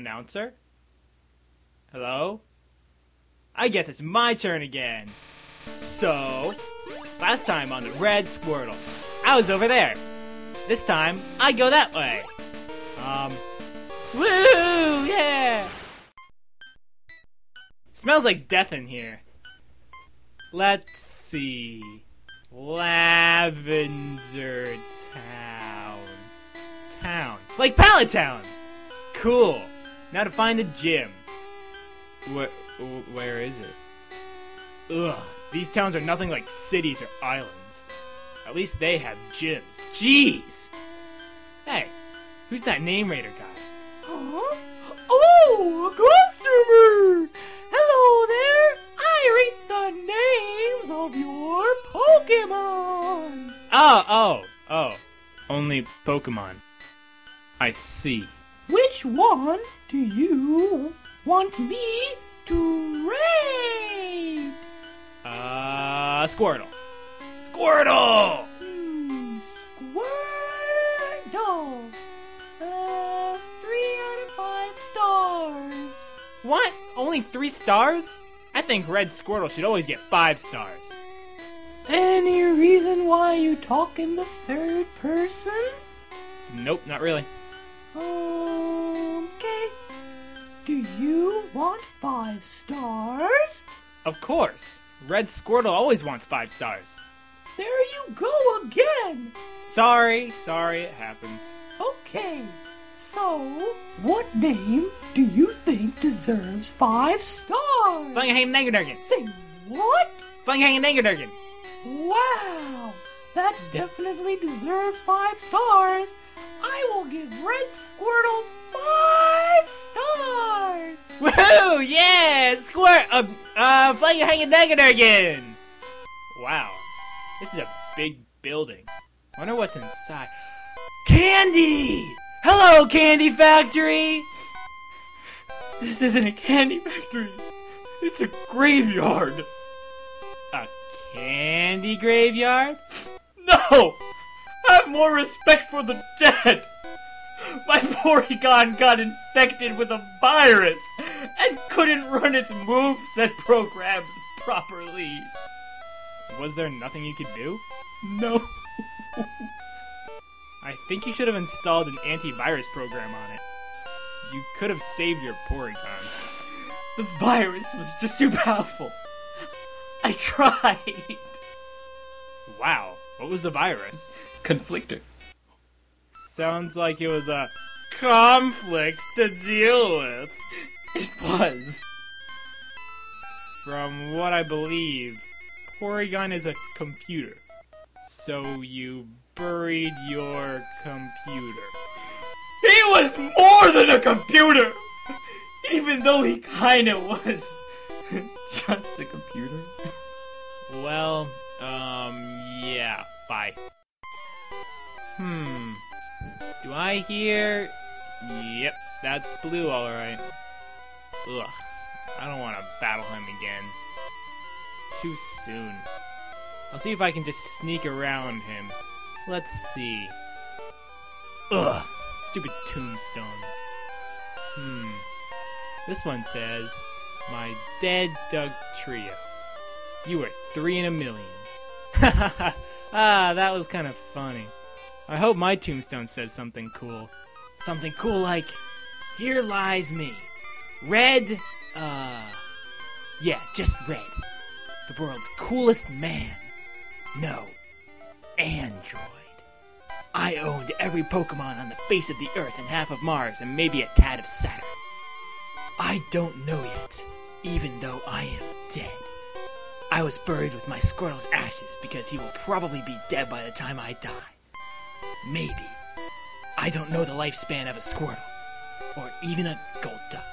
Announcer? Hello? I guess it's my turn again. So, last time on the Red Squirtle, I was over there. This time, I go that way. Um, woo, yeah! Smells like death in here. Let's see. Lavender Town. Town. Like Pallet Town! Cool. Now to find the gym. Where, where is it? Ugh, these towns are nothing like cities or islands. At least they have gyms. Jeez! Hey, who's that Name Rater guy? Huh? Oh, a customer! Hello there! I rate the names of your Pokemon! Oh, oh, oh. Only Pokemon. I see. Which one do you want me to rate? Uh, Squirtle. Squirtle! Hmm, Squirtle! Uh, three out of five stars. What? Only three stars? I think Red Squirtle should always get five stars. Any reason why you talk in the third person? Nope, not really. Okay. Do you want five stars? Of course. Red Squirtle always wants five stars. There you go again! Sorry, sorry, it happens. Okay, so what name do you think deserves five stars? Flangahanganangadurgan. Say what? Flangahanganangadurgan. Wow, that definitely deserves five stars. I will give Red Squirtles five stars. Woohoo! Yeah! Squirt! Uh, uh, again. Wow. This is a big building. Wonder what's inside. Candy! Hello, Candy Factory! This isn't a candy factory. It's a graveyard. A candy graveyard? No! I have more respect for the dead! My Porygon got infected with a virus and couldn't run its moveset programs properly. Was there nothing you could do? No. I think you should have installed an antivirus program on it. You could have saved your Porygon. The virus was just too powerful. I tried. Wow, what was the virus? Conflictor. Sounds like it was a conflict to deal with. It was. From what I believe, Porygon is a computer. So you buried your computer. He was more than a computer! Even though he kinda was. Just a computer. Well, um, bye. Hmm. Do I hear? Yep, that's blue, alright. Ugh, I don't want to battle him again. Too soon. I'll see if I can just sneak around him. Let's see. Ugh, stupid tombstones. Hmm. This one says, My dead Doug Trio. You are three in a million. ah, that was kind of funny. I hope my tombstone says something cool. Something cool like, Here lies me. Red, uh. Yeah, just red. The world's coolest man. No, android. I owned every Pokemon on the face of the Earth and half of Mars and maybe a tad of Saturn. I don't know yet, even though I am dead. I was buried with my Squirtle's ashes because he will probably be dead by the time I die. Maybe. I don't know the lifespan of a Squirtle, or even a Gold Duck.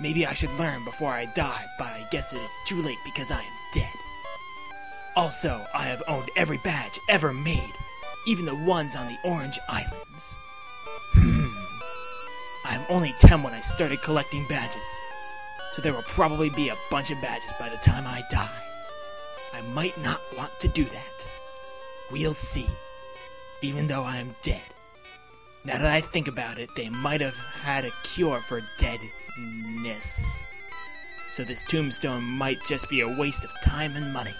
Maybe I should learn before I die, but I guess it is too late because I am dead. Also, I have owned every badge ever made, even the ones on the Orange Islands. Hmm. I am only 10 when I started collecting badges, so there will probably be a bunch of badges by the time I die. I might not want to do that. We'll see, even though I am dead. Now that I think about it, they might have had a cure for deadness. So this tombstone might just be a waste of time and money.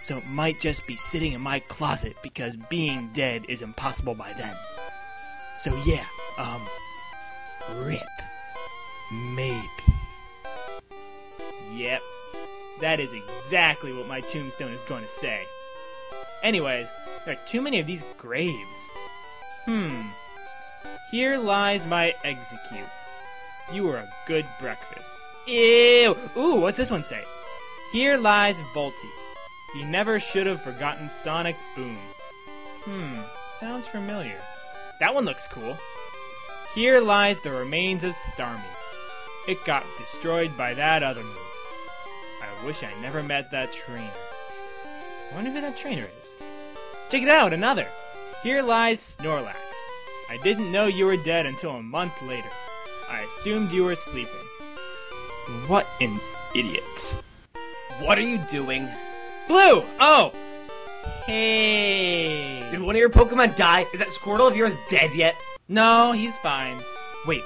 So it might just be sitting in my closet because being dead is impossible by then. So yeah, um, rip. Maybe. Yep, that is exactly what my tombstone is going to say. Anyways, there are too many of these graves. Hmm. Here lies my Exeggcute. You were a good breakfast. Ew! Ooh, what's this one say? Here lies Volty. He never should have forgotten Sonic Boom. Hmm, sounds familiar. That one looks cool. Here lies the remains of Starmie. It got destroyed by that other move. I wish I never met that trainer. I wonder who that trainer is. Check it out, another. Here lies Snorlax. I didn't know you were dead until a month later. I assumed you were sleeping. What an idiot. What are you doing? Blue! Oh! Hey! Did one of your Pokemon die? Is that Squirtle of yours dead yet? No, he's fine. Wait,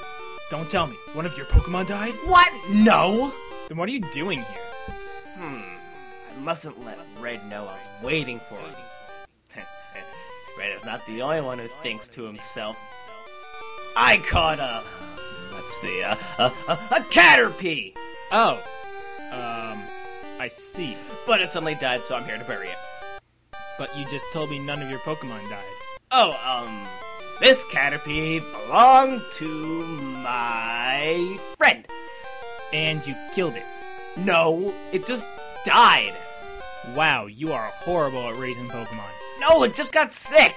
don't tell me. One of your Pokemon died? What? No! Then what are you doing here? Mustn't let Red know I was waiting for him. Red is not the only one who thinks to himself. I caught a. Let's see, a, a, a, a Caterpie! Oh. Um, I see. But it suddenly died, so I'm here to bury it. But you just told me none of your Pokemon died. Oh, um. This Caterpie belonged to my friend. And you killed it. No, it just died. Wow, you are horrible at raising Pokemon. No, it just got sick.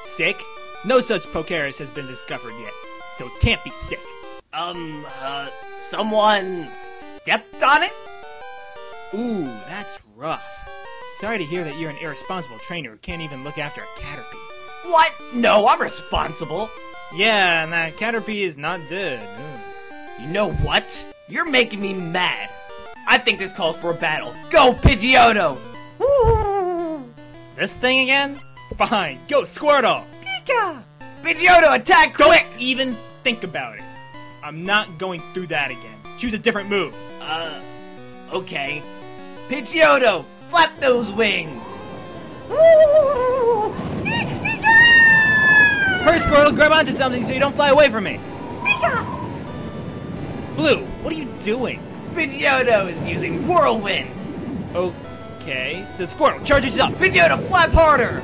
Sick? No such Pokerus has been discovered yet, so it can't be sick. Um, uh, someone stepped on it? Ooh, that's rough. Sorry to hear that you're an irresponsible trainer who can't even look after a Caterpie. What? No, I'm responsible. Yeah, and that Caterpie is not dead. You know what? You're making me mad. I think this calls for a battle. Go, Pidgeotto! This thing again? Fine, go Squirtle! Pika! Pidgeotto, attack quick! Don't even think about it. I'm not going through that again. Choose a different move. Uh, okay. Pidgeotto, flap those wings! Hurry, Squirtle, grab onto something so you don't fly away from me. Pika! Blue, what are you doing? Pidgeotto is using Whirlwind! Okay, so Squirtle, charge yourself. Pidgeotto, flap harder!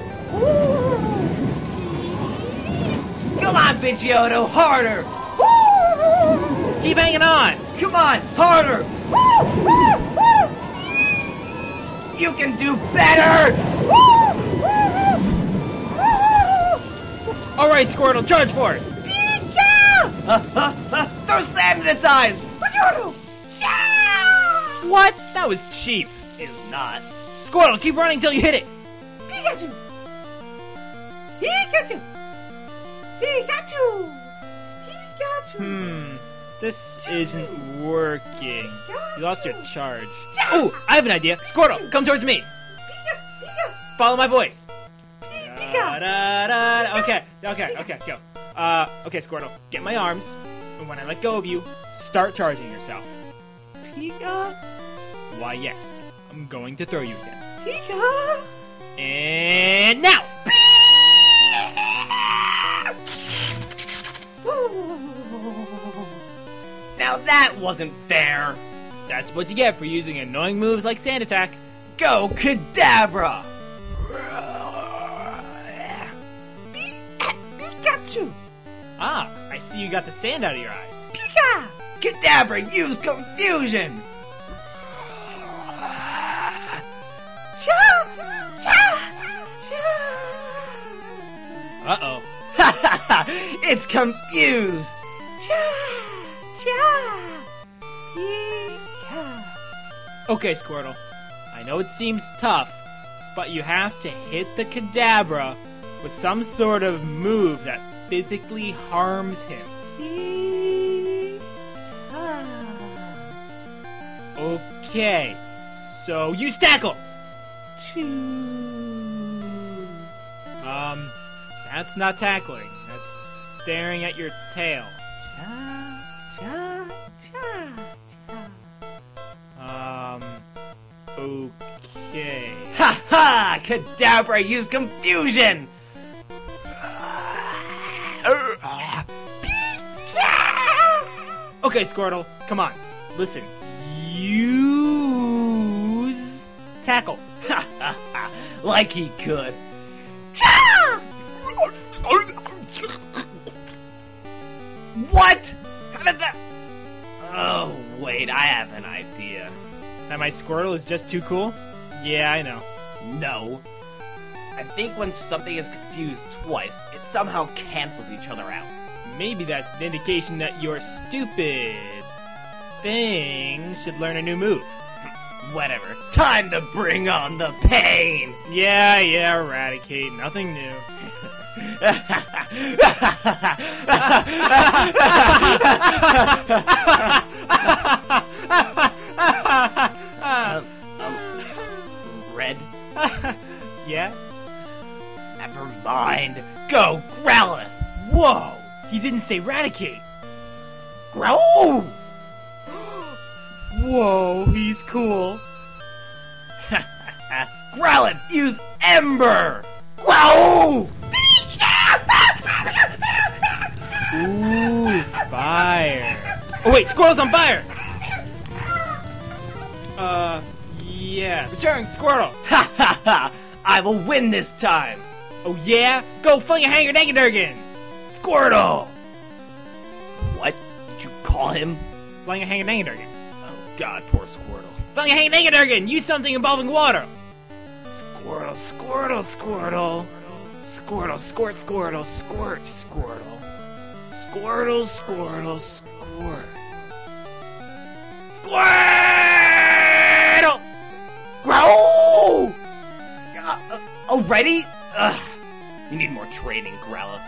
Come on, Pidgeotto, harder! Keep hanging on. Come on, harder! You can do better! All right, Squirtle, charge for it. Throw sand in its eyes! Pidgeotto! Yeah! What? That was cheap. Is not. Squirtle, keep running till you hit it. Pikachu! Pikachu! Pikachu! Pikachu! Hmm, this isn't working. You lost your charge. Ooh, I have an idea. Squirtle, come towards me. Pika! Pika! Follow my voice. Pika! Da, da, da. Okay, okay, okay, go. Uh, okay, Squirtle, get my arms, and when I let go of you, start charging yourself. Pika! Why, yes, I'm going to throw you again. Pika! And now! Now that wasn't fair! That's what you get for using annoying moves like Sand Attack. Go Kadabra! Pikachu! Ah, I see you got the sand out of your eyes. Pika! Kadabra, use confusion! Uh oh. it's confused! Cha! Cha! Pika! Okay, Squirtle. I know it seems tough, but you have to hit the Kadabra with some sort of move that physically harms him. Okay, so use tackle. Um, that's not tackling. That's staring at your tail. Cha, cha, cha. Um, okay. Ha ha! Kadabra used confusion! Okay, Squirtle, come on. Listen. Use tackle. like he could. What? How did that? Oh, wait, I have an idea. That my Squirtle is just too cool? Yeah, I know. No. I think when something is confused twice, it somehow cancels each other out. Maybe that's an indication that your stupid thing should learn a new move. Whatever. Time to bring on the pain! Yeah, yeah, eradicate. Nothing new. um, um, red? Yeah? Never mind. Go, Growlithe! Whoa! He didn't say eradicate. Growl! Whoa, he's cool. Growlithe, use Ember! Growl! Ooh, fire. Oh wait, Squirtle's on fire! Uh, yeah. Return, Squirtle! Ha ha ha! I will win this time! Oh yeah? Go fling a hanger Dangadurgan! Squirtle! What did you call him? Fling a hanger Dangadurgan. Oh god, poor Squirtle. Fling a hanger Dangadurgan! Use something involving water! Squirtle, Squirtle, Squirtle. Squirtle, squirt, Squirtle, squirt, Squirtle. Squirtle, Squirtle, squirt. Squirtle! Growl! Uh, already? Ugh. You need more training, Growlithe.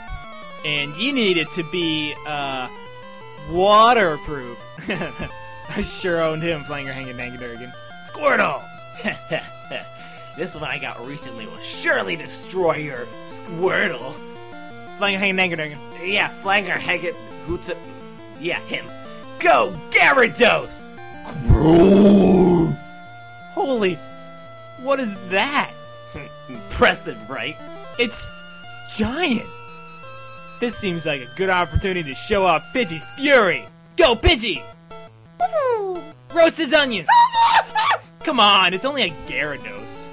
And you need it to be, uh, waterproof. I sure owned him, Flanger Hanging Dangadurgan. Squirtle! this one I got recently will surely destroy your Squirtle. Flanger Hanging Dangadurgan. Yeah, Flanger Haggett, Hootsa. Yeah, him. Go, Gyarados! Holy, what is that? Impressive, right? It's giant. This seems like a good opportunity to show off Pidgey's fury. Go, Pidgey! Roast his onions! Come on, it's only a Gyarados.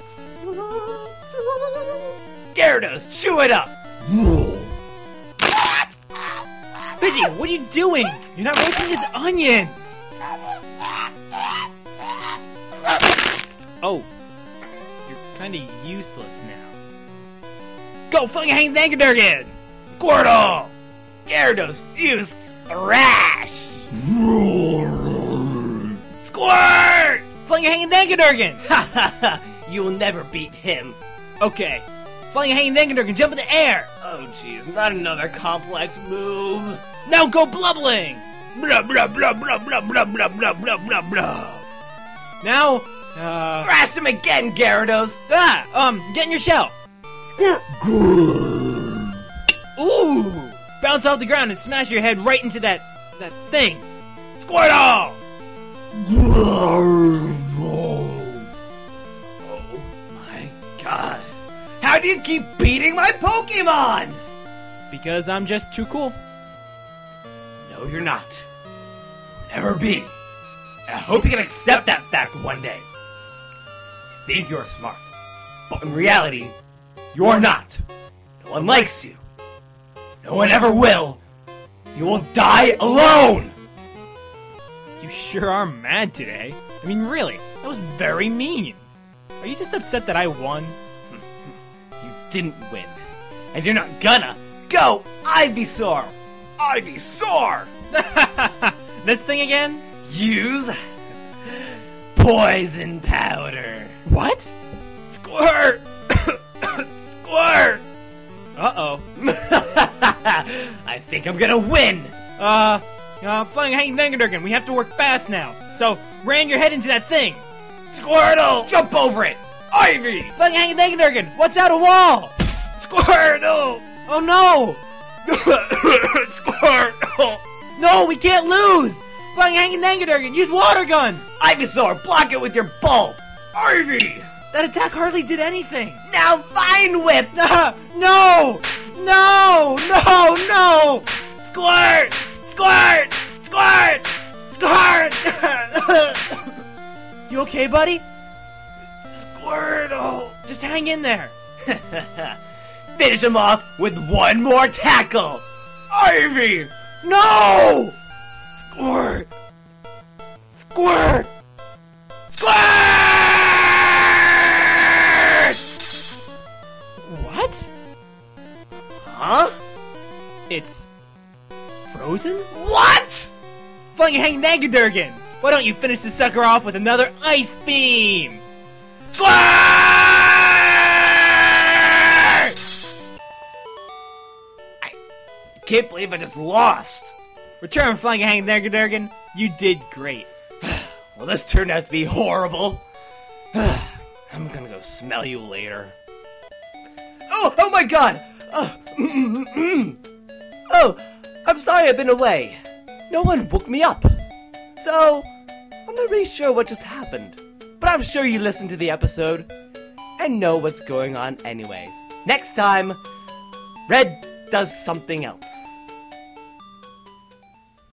Gyarados, chew it up! Pidgey, what are you doing? You're not roasting his onions! Oh, you're kind of useless now. Go, a hang Dangadurgan! Squirtle! Gyarados, use Thrash! Squirt! Fling a hanging Dangadurgan! Ha ha ha! You'll never beat him. Okay. Fling a hanging Dangadurgan, jump in the air! Oh jeez, not another complex move. Now go blubbling! Blah blah blah blah blah blah blah blah blah blah blah. Now, uh, him again, Gyarados! ah, um, get in your shell! Ooh! Bounce off the ground and smash your head right into that, that thing! Squirtle! Oh my god. How do you keep beating my Pokemon? Because I'm just too cool. No, you're not. Never be. And I hope you can accept that fact one day. You think you're smart, but in reality, you're not. No one likes you. No one ever will. You will die alone! You sure are mad today. I mean, really, that was very mean. Are you just upset that I won? Hmm. You didn't win. And you're not gonna. Go, Ivysaur! Ivysaur! this thing again? Use poison powder. What? Squirt! Squirt! Uh oh. I think I'm gonna win! Uh, uh, Flying Hanging Dangadurgan, we have to work fast now. So, ram your head into that thing. Squirtle! Jump over it! Ivy! Flying Hanging Dangadurgan, watch out a wall! Squirtle! Oh no! No, we can't lose! Flying Hanging Nangadurgan, use water gun! Ivysaur, block it with your bulb! Ivy! That attack hardly did anything! Now Vine Whip! No! No! No! No! Squirt! Squirt! Squirt! Squirt! You okay, buddy? Squirtle! Just hang in there. Finish him off with one more tackle! Ivy! No! Squirt! Squirt! Squirt! What? Huh? It's frozen? What? Flying Hanging Nangadurgan! Why don't you finish this sucker off with another ice beam? Squirt! Can't believe I just lost. Return, Flying Hanging Nangadurgan. You did great. Well, this turned out to be horrible. I'm gonna go smell you later. Oh, oh my god! Oh, oh, I'm sorry I've been away. No one woke me up. So, I'm not really sure what just happened. But I'm sure you listened to the episode and know what's going on anyways. Next time, Red does something else.